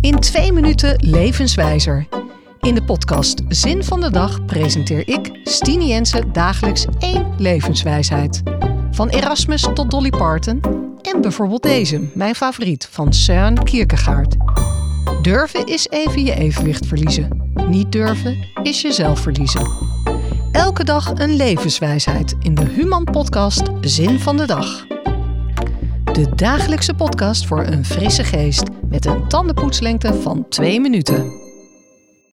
In twee minuten levenswijzer. In de podcast Zin van de Dag presenteer ik, Stine Jensen, dagelijks één levenswijsheid. Van Erasmus tot Dolly Parton en bijvoorbeeld deze, mijn favoriet, van Søren Kierkegaard. Durven is even je evenwicht verliezen. Niet durven is jezelf verliezen. Elke dag een levenswijsheid in de Human Podcast Zin van de Dag. De dagelijkse podcast voor een frisse geest met een tandenpoetslengte van twee minuten.